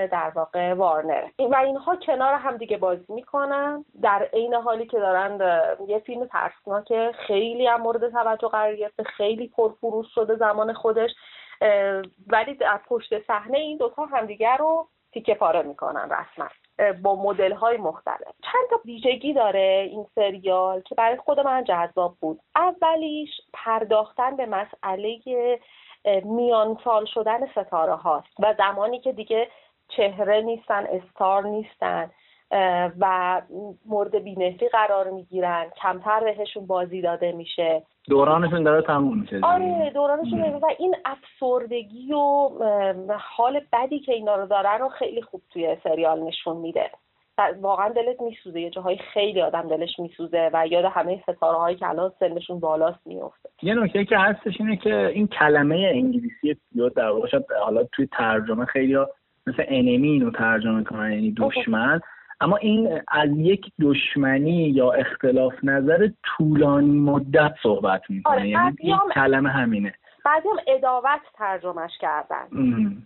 در واقع وارنر. و اینها کنار هم دیگه بازی می‌کنن. در عین حالی که دارن یه فیلم ترسناک خیلی هم مورد توجه قرار گرفته. خیلی پرفروش شده زمان خودش. ولی در پشت صحنه این دوتا همدیگه رو تیکه پاره می‌کنن رسما. با مدل های مختلف. چند تا ویژگی داره این سریال که برای خود من جذاب بود. اولیش پرداختن به مسئله میان سال شدن ستاره هاست و زمانی که دیگه چهره نیستن استار نیستن. و مورد بینفی قرار می‌گیرن. کمتر بهشون بازی داده میشه. دورانشون داره تموم میشه. آره دورانشون و این افسردگی و حال بدی که اینا رو دارن رو خیلی خوب توی سریال نشون میده. واقعا دلت میسوزه. یه جاهای خیلی آدم دلش میسوزه و یاد همه ستاره هایی که الان سنشون بالاست میفته یه نکته که هستش اینه که این کلمه انگلیسی یا در واقع حالا توی ترجمه خیلی مثل انمی اینو ترجمه کنن یعنی دشمن. اما این از یک دشمنی یا اختلاف نظر طولانی مدت صحبت می‌کنه. آره یعنی یک کلمه همینه. بعضی هم اداوت ترجمهش کردن.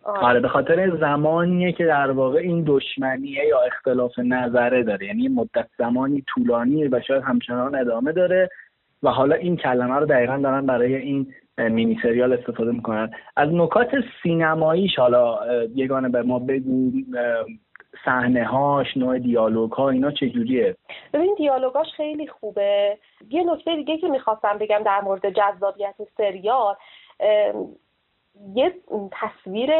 آره. آره به خاطر زمانیه که در واقع این دشمنیه یا اختلاف نظره داره. یعنی مدت زمانی طولانیه و شاید همچنان ادامه داره و حالا این کلمه رو دقیقا دارن برای این مینی سریال استفاده می‌کنن. از نکات سینماییش حالا یگانه به ما بگو صحنه هاش نوع دیالوگ ها اینا چجوریه؟ ببین دیالوگاش خیلی خوبه. یه نکته دیگه که می‌خواستم بگم در مورد جذابیت سریال یه تصویر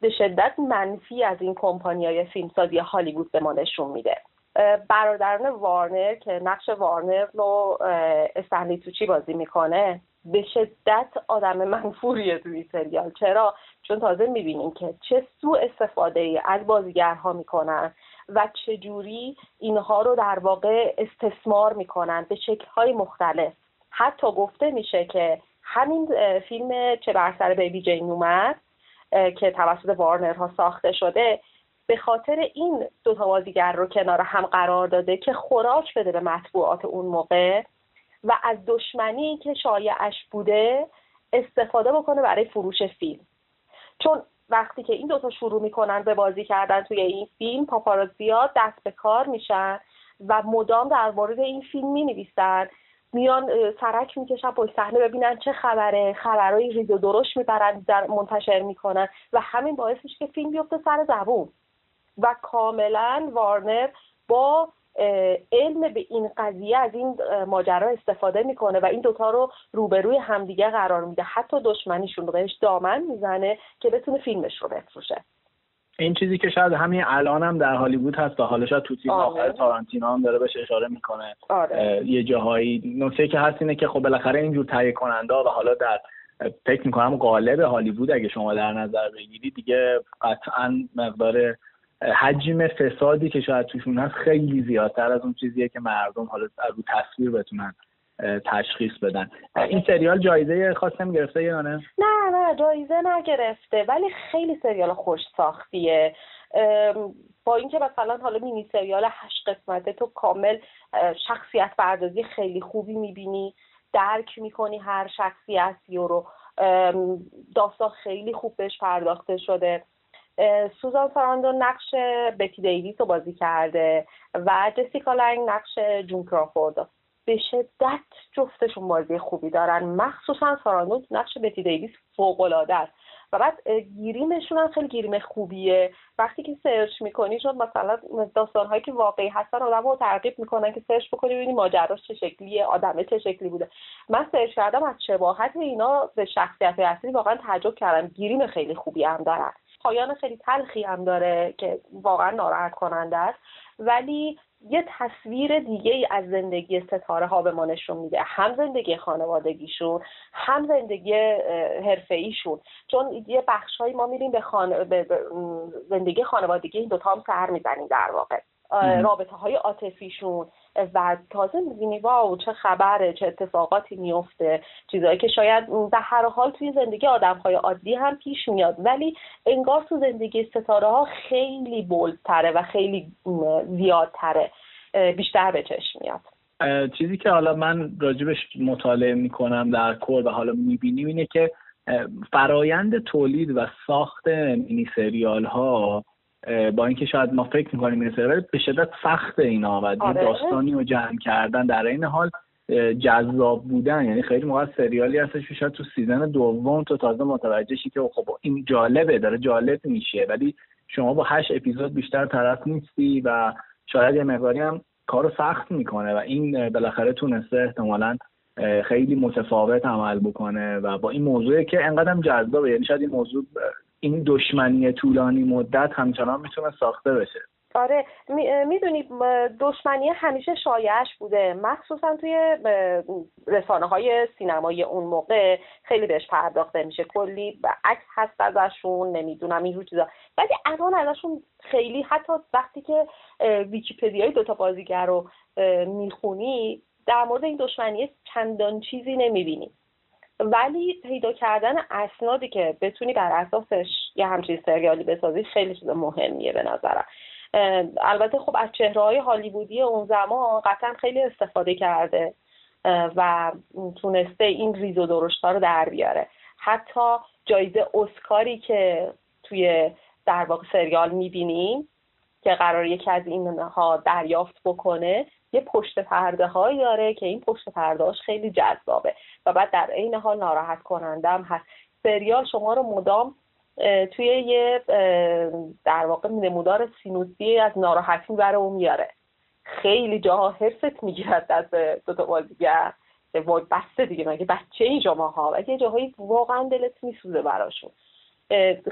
به شدت منفی از این کمپانیای فیلمسازی هالیوود به ما نشون میده. برادران وارنر که نقش وارنر رو استنلی توچی بازی می‌کنه به شدت آدم منفوریه توی سریال. چرا؟ چون تازه می‌بینیم که چه سوء استفاده ای از بازیگرها می‌کنن و چجوری اینها رو در واقع استثمار می‌کنن به شکلهای مختلف. حتی گفته میشه که همین فیلم چه بر سر بیبی جین اومد که توسط وارنرها ساخته شده به خاطر این دوتا بازیگر رو کنار هم قرار داده که خوراک بده به مطبوعات اون موقع. و از دشمنی که شایعش بوده استفاده بکنه برای فروش فیلم. چون وقتی که این دوتا شروع می‌کنن به بازی کردن توی این فیلم پاپارازیا دست به کار میشن و مدام در مورد این فیلم می نویسن میان سرک می‌کشن پشت صحنه ببینن چه خبره خبرهای ریز و درشت می‌برن در منتشر می‌کنن و همین باعث میشه که فیلم بیفته سر زبون. و کاملا وارنر با علم به این قضیه از این ماجرا استفاده می‌کنه و این دوتا رو روبروی همدیگه قرار میده. حتی دشمنیشون رو بهش دامن می‌زنه که بتونه فیلمش رو بفروشه. این چیزی که شاید همین الان هم در هالیوود هست و حالا شاید تو تیم آخر تارانتینا هم داره بهش اشاره می‌کنه. آره. یه جاهایی نکته که هست اینه که خب بالاخره اینجور تهیه کننده و حالا در فکر می‌کنم قالب هالیوود اگه شما در نظر بگیرید دیگه قطعا مقدار حجم فسادی که شاید توشون هست خیلی زیادتر از اون چیزیه که مردم حالا رو تصویر بتونن تشخیص بدن. این سریال جایزه خواستم گرفته یا نه؟ نه نه جایزه نگرفته ولی خیلی سریال خوش ساختیه. با اینکه مثلا حالا مینی سریال هشت قسمته تو کامل شخصیت پردازی خیلی خوبی می‌بینی درک می‌کنی هر شخصیتی رو. داستان خیلی خوب بهش پرداخته شده. سوزان ساراندون نقش بتی دیویس رو بازی کرده و جسیکا لنگ نقش جون کرافورد. به شدت جفتشون بازی خوبی دارن. مخصوصا ساراندون نقش بتی دیویس فوق العاده است. و بعد گریمشون هم خیلی گریم خوبیه. وقتی که search می‌کنی چون مثلا داستان هایی که واقعی هستن آدم رو ترغیب می‌کنن که search بکنی ببینی ماجراش چه شکلیه آدمه چه شکلی بوده. من سرچ کردم از شباهت اینا به شخصیت اصلی واقعا تعجب کردم. گیریم خیلی خوبی هم دارن. پایان خیلی تلخی هم داره که واقعا ناراحت کننده است. ولی یه تصویر دیگه ای از زندگی ستاره ها به ما نشون میده. هم زندگی خانوادگیشون هم زندگی حرفه ایشون چون یه بخش هایی ما میریم به, خان... به زندگی خانوادگی این دوتا هم سر می‌زنیم در واقع. رابطه های عاطفیشون و تازه می‌بینی واو چه خبره چه اتفاقاتی میفته چیزهایی که شاید در هر حال توی زندگی آدم های عادی هم پیش میاد. ولی انگار تو زندگی ستاره ها خیلی بولتره و خیلی زیادتره. بیشتر به چشم میاد. چیزی که حالا من راجبش مطالعه می‌کنم در کور و حالا می‌بینیم اینه که فرایند تولید و ساخت مینی سریال ها با اینکه شاید ما فکر می‌کنیم این سریال به شدت سخت اینا و آره. داستانی رو جمع کردن در این حال جذاب بودن. یعنی خیلی موقع سریالی هستش شاید تو سیزن دوم تو تازه متوجه شی که خب این جالبه داره جالب میشه. ولی شما با هشت اپیزود بیشتر طرف نیستی و شاید یه مقداری هم کارو سخت می‌کنه و این بالاخره تونسته احتمالا خیلی متفاوت عمل بکنه و با این موضوعی که انقدرم جذابه. یعنی شاید این موضوع این دشمنی طولانی مدت همچنان می‌تونه ساخته بشه. آره می‌دونی دشمنی همیشه شایعش بوده. مخصوصا توی رسانه های سینمایی اون موقع خیلی بهش پرداخته میشه. کلی عکس هست ازشون نمی‌دونم این چیزا. ولی الان ازشون خیلی حتی وقتی که ویکیپدیای دوتا بازیگر رو می‌خونی در مورد این دشمنی چندان چیزی نمی‌بینی. ولی پیدا کردن اسنادی که بتونی بر اساسش یه همچین سریالی بسازی خیلی چیز مهمیه به نظرم. البته خب از چهره های هالیوودی اون زمان قطعا خیلی استفاده کرده و تونسته این ریز و درشتا رو در بیاره. حتی جایزه اسکاری که توی در واقع سریال می‌بینیم که قرار یکی از اینها دریافت بکنه یه پشت پرده هایی داره که این پشت پرده خیلی جذابه و بعد در عین حال ناراحت کننده هم هست. سریال شما رو مدام توی یه در واقع نمودار سینوسی از ناراحتی بره و میاره. خیلی جاها حرست می‌گیرد از دو تا بازیگر. وای بسته دیگه مگه بچه ای ها و یه جاهایی واقعا دلت میسوزه براشون.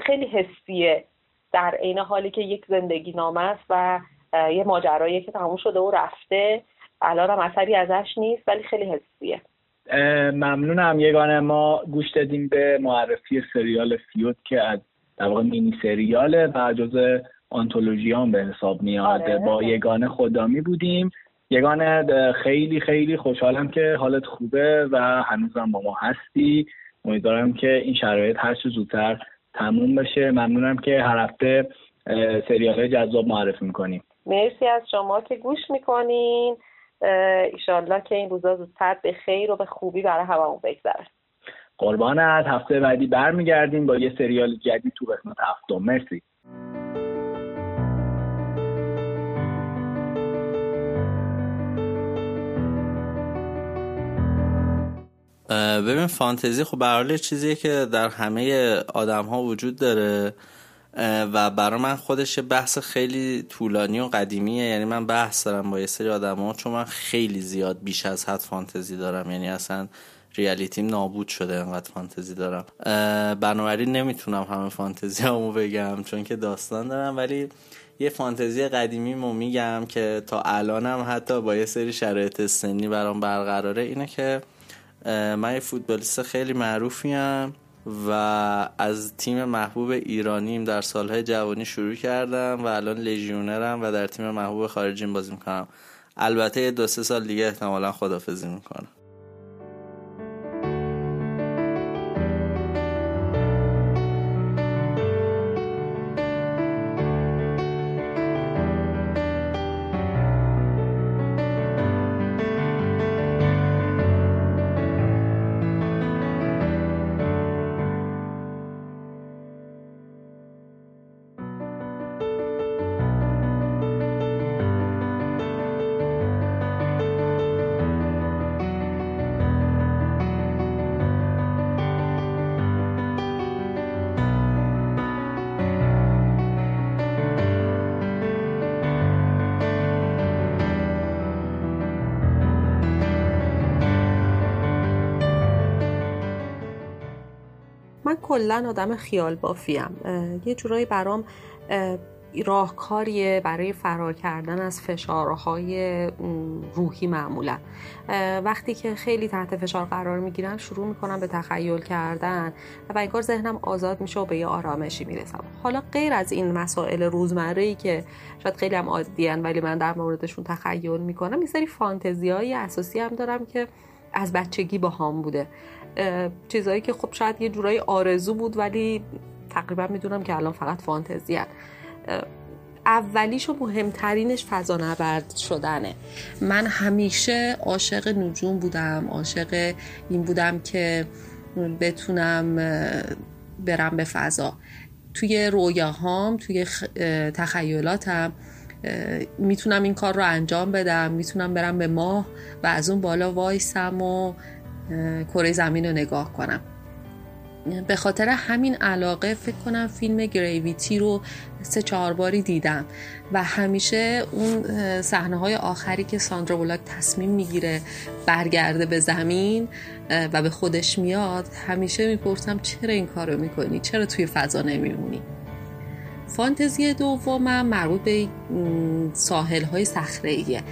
خیلی حسیه. در عین حالی که یک زندگی نامه است و یه ماجرایی که تموم شده و رفته. الان هم اثری ازش نیست ولی خیلی حسیه. ممنونم. یگانه ما گوش دادیم به معرفی سریال فیوت که از در واقع مینی سریاله و جز آنتولوژی هم به حساب میاد. آره. با یگانه خدامی بودیم. یگانه خیلی خیلی خوشحالم که حالت خوبه و هنوزم با ما هستی. امیدوارم که این شرایط هر چه زودتر تموم بشه. ممنونم که هر هفته سریال جذاب معرفی می‌کنیم. مرسی از شما که گوش می‌کنین. ایشالله که این روزا زودتر به خیر و به خوبی برای هممون بگذره. قربانت. هفته بعدی برمیگردیم با یه سریال جدید تو قسمت هفتم. مرسی. ببین فانتزی خب برحال چیزیه که در همه آدم ها وجود داره. و برای من خودش بحث خیلی طولانی و قدیمیه. یعنی من بحث دارم با یه سری آدم ها چون من خیلی زیاد بیش از حد فانتزی دارم. یعنی اصلا ریالیتیم نابود شده انقدر فانتزی دارم. بنابراین نمی‌تونم همه فانتزی همو بگم چون که داستان دارم. ولی یه فانتزی قدیمی مو میگم که تا الانم حتی با یه سری شرایط سنی برام برقراره اینه که من یه فوتبالیست خیلی معروفیم. و از تیم محبوب ایرانیم در سالهای جوانی شروع کردم و الان لژیونرم و در تیم محبوب خارجیم بازی می‌کنم. البته دو سه سال دیگه احتمالا خدافزی می‌کنم. کلا آدم خیال بافیم یه جورایی برام راهکاریه برای فرار کردن از فشارهای روحی معمولا. وقتی که خیلی تحت فشار قرار می‌گیرم شروع می‌کنم به تخیل کردن و انگار ذهنم آزاد میشه و به یه آرامشی می‌رسم. حالا غیر از این مسائل روزمره ای که شاید خیلی هم عادیان ولی من در موردشون تخیل می‌کنم یه سری فانتزی های اساسی هم دارم که از بچگی با هم بوده. چیزهایی که خب شاید یه جورایی آرزو بود ولی تقریبا می‌دونم که الان فقط فانتزی هست. اولیش و مهمترینش فضا نورد شدنه من همیشه عاشق نجوم بودم عاشق این بودم که بتونم برم به فضا توی رویاهام توی تخیلاتم می‌تونم این کار رو انجام بدم می‌تونم برم به ماه و از اون بالا وایسم و کره زمین رو نگاه کنم. به خاطر همین علاقه فکر کنم فیلم گریویتی رو سه چهار باری دیدم و همیشه اون صحنه های آخری که ساندرا بولاک تصمیم می‌گیره برگرده به زمین و به خودش میاد همیشه می‌پرسم چرا این کارو می‌کنی؟ چرا توی فضا نمیمونی؟ فانتزی دومم مربوط به ساحل های صخره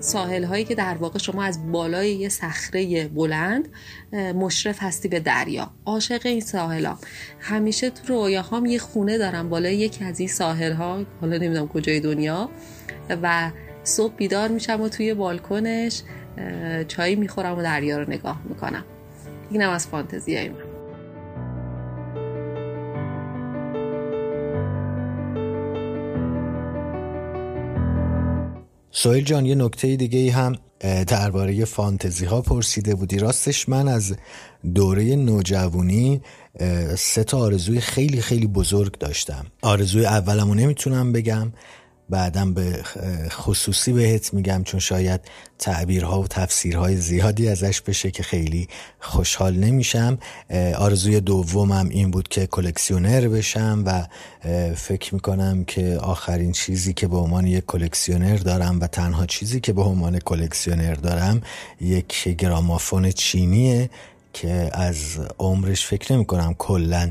ساحل هایی که در واقع شما از بالای یه صخره بلند مشرف هستی به دریا. عاشق این ساحل ها همیشه تو رویاهام یه خونه دارم بالای یکی از این ساحل ها حالا نمی‌دونم کجای دنیا و صبح بیدار میشم و توی بالکنش چای می‌خورم و دریا رو نگاه می‌کنم. اینم از فانتزی های من. سویل جان یه نکته دیگه هم درباره فانتزی ها پرسیده بودی. راستش من از دوره نوجوانی سه تا آرزوی خیلی خیلی بزرگ داشتم. آرزوی اولمو نمی‌تونم بگم. بعدم به خصوصی بهت میگم چون شاید تعبیرها و تفسیرهای زیادی ازش بشه که خیلی خوشحال نمیشم. آرزوی دومم این بود که کلکسیونر بشم و فکر می‌کنم که آخرین چیزی که به عنوان یک کلکسیونر دارم و تنها چیزی که به عنوان کلکسیونر دارم یک گرامافون چینیه که از عمرش فکر نمی کنم کلا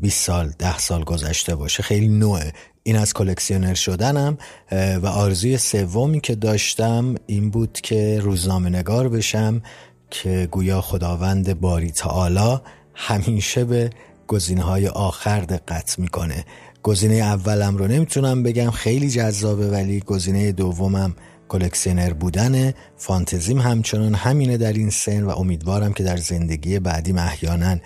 20 سال ده سال گذشته باشه. خیلی نوئه. این از کلکسیونر شدنم و آرزوی سومی که داشتم این بود که روزنامه نگار بشم که گویا خداوند باری تعالی همیشه به گزینه های آخر دقت می‌کنه. گزینه اولم رو نمی‌تونم بگم خیلی جذابه ولی گزینه دومم کلکسیونر بودن فانتزیم همچنان همینه در این سن و امیدوارم که در زندگی بعدی احیانا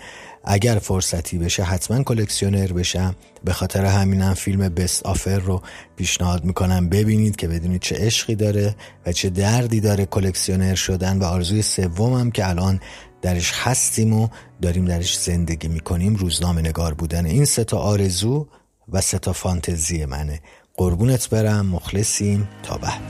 اگر فرصتی بشه حتما کلکسیونر بشم. به خاطر همینم فیلم Best Offer رو پیشنهاد می‌کنم ببینید که بدونید چه عشقی داره و چه دردی داره کلکسیونر شدن و آرزوی سومم که الان درش هستیم و داریم درش زندگی می‌کنیم روزنامه نگار بودن این سه تا آرزو و سه تا فانتزی منه. قربونت برم مخلصیم. تا بعد.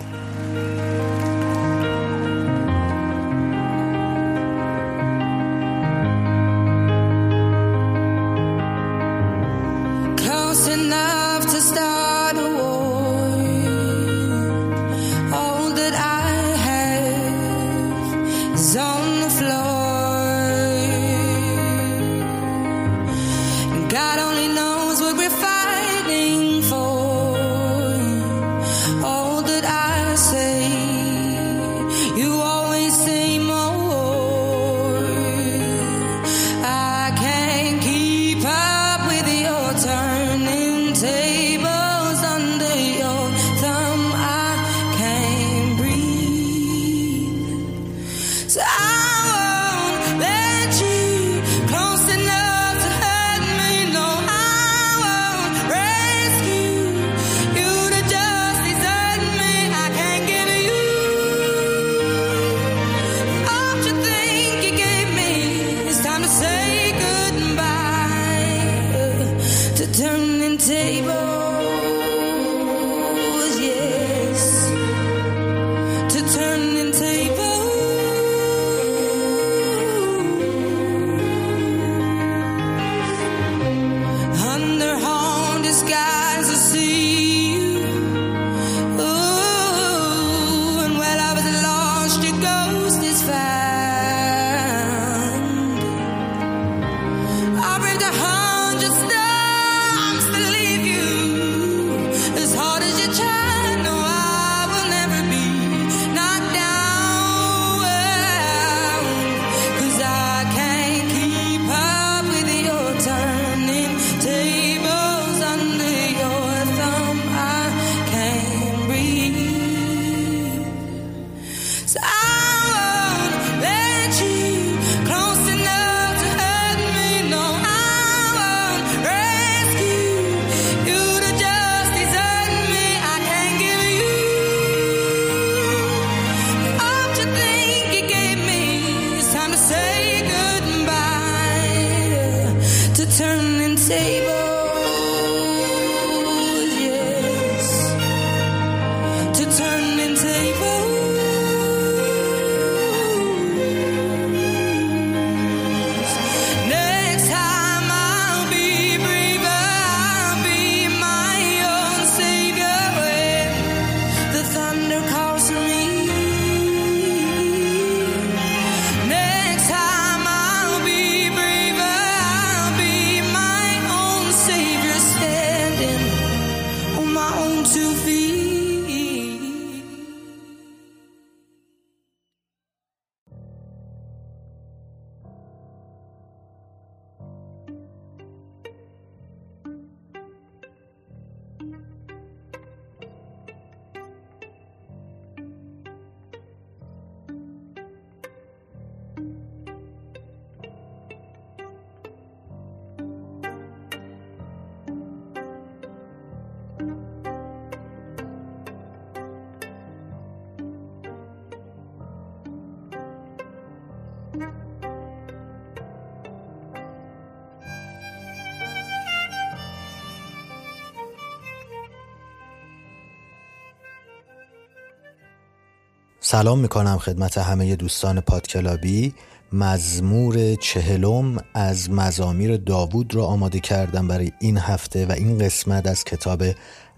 سلام می‌کنم خدمت همه دوستان پادکلابی. مزمور چهلم از مزامیر داوود را آماده کردم برای این هفته و این قسمت از کتاب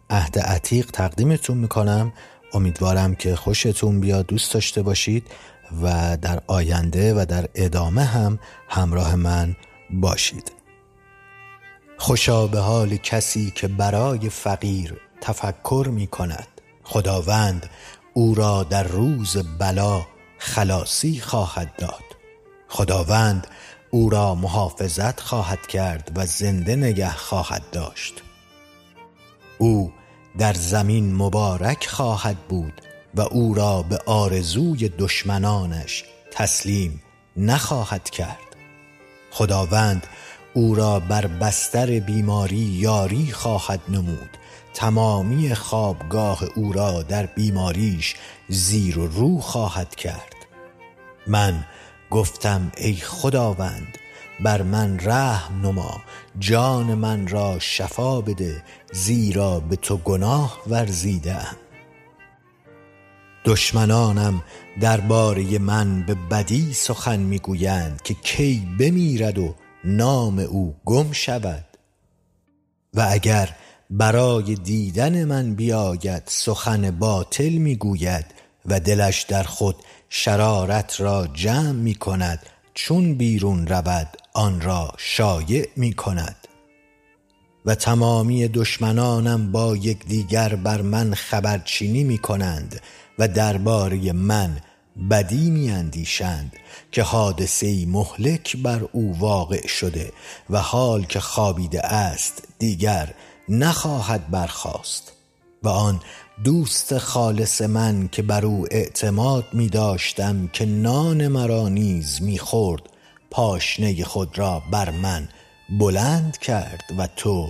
عهد عتیق تقدیمتون می‌کنم. امیدوارم که خوشتون بیاد دوست داشته باشید و در آینده و در ادامه هم همراه من باشید. خوشا به حال کسی که برای فقیر تفکر می کند خداوند او را در روز بلا خلاصی خواهد داد. خداوند او را محافظت خواهد کرد و زنده نگه خواهد داشت. او در زمین مبارک خواهد بود و او را به آرزوی دشمنانش تسلیم نخواهد کرد. خداوند او را بر بستر بیماری یاری خواهد نمود تمامی خوابگاه او را در بیماریش زیر و رو خواهد کرد. من گفتم ای خداوند بر من رحم نما جان من را شفا بده زیرا به تو گناه ورزیدم. دشمنانم درباره من به بدی سخن می‌گویند که کی بمیرد و نام او گم شود. و اگر برای دیدن من بیاید سخن باطل می‌گوید و دلش در خود شرارت را جمع می کند چون بیرون رود آن را شایع می کند و تمامی دشمنانم با یکدیگر بر من خبرچینی می کنند و درباره من بدی می اندیشند که حادثه مهلک بر او واقع شده و حال که خوابیده است دیگر نخواهد برخاست و آن دوست خالص من که بر او اعتماد می داشتم که نان مرا نیز می خورد پاشنه خود را بر من بلند کرد و تو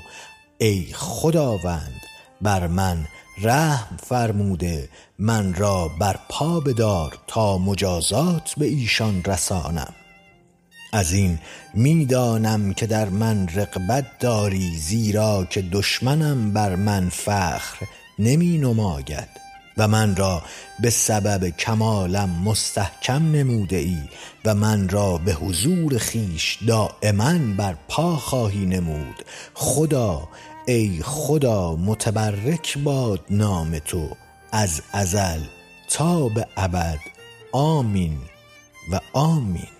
ای خداوند بر من رحم فرموده من را بر پا بدار تا مجازات به ایشان رسانم. از این می‌دانم که در من رقبت داری زیرا که دشمنم بر من فخر نمی نماید و من را به سبب کمالم مستحکم نموده ای و من را به حضور خیش دائما بر پا خواهی نمود. خدا ای خدا متبرک باد نام تو از ازل تا به ابد. آمین و آمین.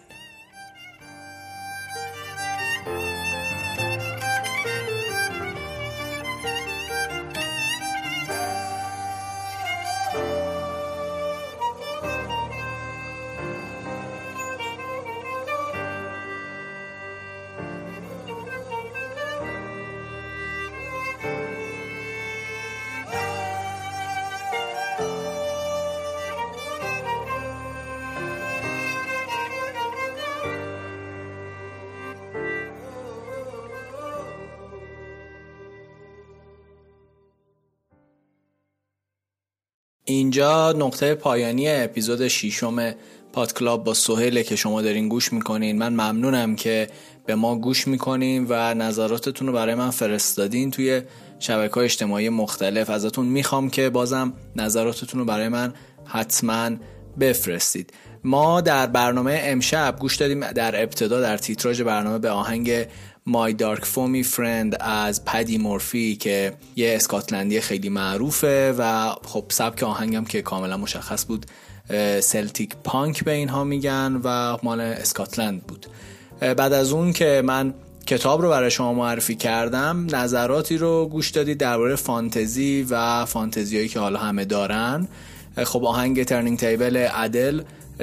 اینجا نقطه پایانی اپیزود شیشم پادکلاب با سهیله که شما دارین گوش می‌کنین. من ممنونم که به ما گوش می‌کنین و نظراتتون رو برای من فرستادین توی شبکه های اجتماعی مختلف. ازتون می‌خوام که بازم نظراتتون رو برای من حتما بفرستید. ما در برنامه امشب گوش دادیم در ابتدا در تیتراژ برنامه به آهنگ My Dark Foamy Friend از پدی مورفی که یه اسکاتلندی خیلی معروفه و خب سبک آهنگم که کاملا مشخص بود Celtic punk به اینها میگن و مال اسکاتلند بود. بعد از اون که من کتاب رو برای شما معرفی کردم نظراتی رو گوش دادید درباره فانتزی و فانتزیایی که حالا همه دارن. خب آهنگ Turning Tables ادل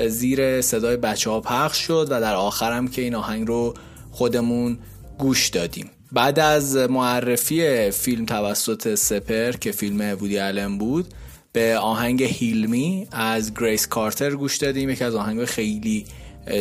زیر صدای بچه ها پخش شد و در آخرم که این آهنگ رو خودمون گوش دادیم. بعد از معرفی فیلم توسط سپهر که فیلم وودی آلن بود به آهنگ Heal Me از گریس کارتر گوش دادیم. یکی از آهنگ خیلی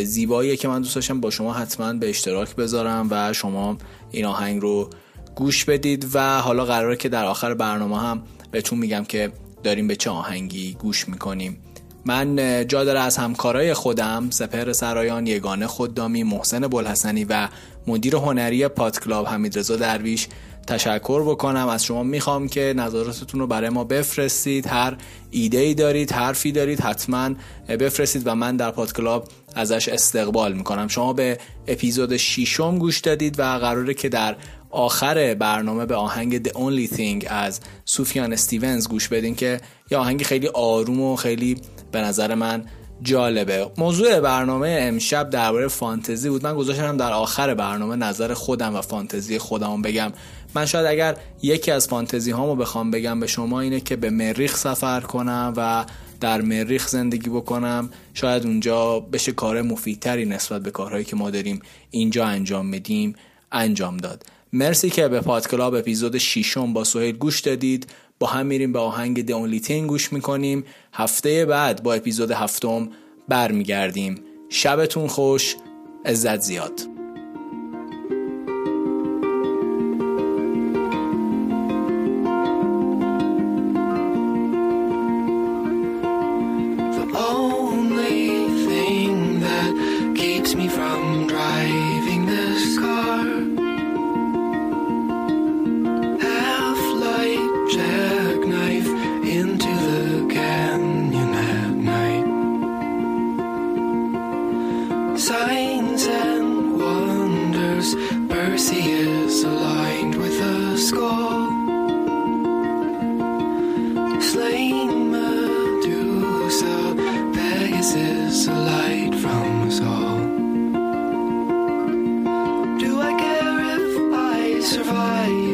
زیباییه که من دوست داشتم. با شما حتما به اشتراک بذارم و شما این آهنگ رو گوش بدید و حالا قراره که در آخر برنامه هم بهتون میگم که داریم به چه آهنگی گوش می‌کنیم. من جا داره از همکارای خودم سپهر سرایان یگانه خوددامی محسن بلحسنی و مدیر هنری پاد کلاب حمید رضا درویش تشکر بکنم. از شما می‌خوام که نظراتتون رو برای ما بفرستید. هر ایده ای دارید حرفی دارید حتما بفرستید و من در پادکلاب ازش استقبال می‌کنم. شما به اپیزود شیشم گوش دادید و قراره که در آخر برنامه به آهنگ The Only Thing از سوفیان استیونز گوش بدین که یه آهنگ خیلی آروم و خیلی به نظر من جالبه. موضوع برنامه امشب درباره فانتزی بود. من گذاشتم در آخر برنامه نظر خودم و فانتزی خودم بگم. من شاید اگر یکی از فانتزی هامو بخوام بگم به شما اینه که به مریخ سفر کنم و در مریخ زندگی بکنم. شاید اونجا بشه کار مفیدتری نسبت به کارهایی که ما داریم اینجا انجام میدیم انجام داد. مرسی که به پادکلاب اپیزود 6 با سهیل گوش دادید. با هم میریم به آهنگ دونلیتین گوش می‌کنیم. هفته بعد با اپیزود هفتم برمیگردیم. شبتون خوش عزت زیاد. survive.